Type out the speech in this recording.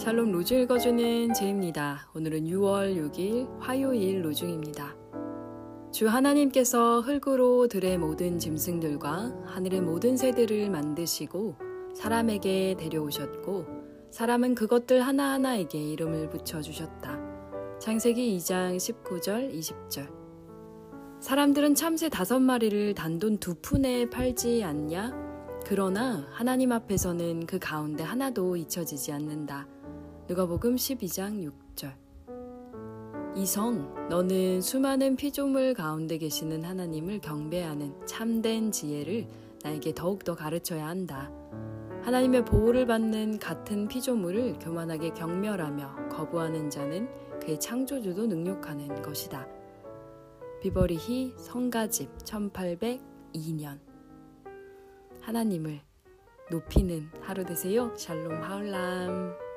샬롬 로주 읽어주는 제입니다. 오늘은 6월 6일 화요일 로중입니다. 주 하나님께서 흙으로 들의 모든 짐승들과 하늘의 모든 새들을 만드시고 사람에게 데려오셨고 사람은 그것들 하나하나에게 이름을 붙여주셨다. 창세기 2장 19절 20절 사람들은 참새 다섯 마리를 단돈 두 푼에 팔지 않냐? 그러나 하나님 앞에서는 그 가운데 하나도 잊혀지지 않는다. 누가복음 12장 6절 이성 너는 수많은 피조물 가운데 계시는 하나님을 경배하는 참된 지혜를 나에게 더욱더 가르쳐야 한다. 하나님의 보호를 받는 같은 피조물을 교만하게 경멸하며 거부하는 자는 그의 창조주도 능욕하는 것이다. 비버리히 성가집 1802년 하나님을 높이는 하루 되세요. 샬롬 하울람.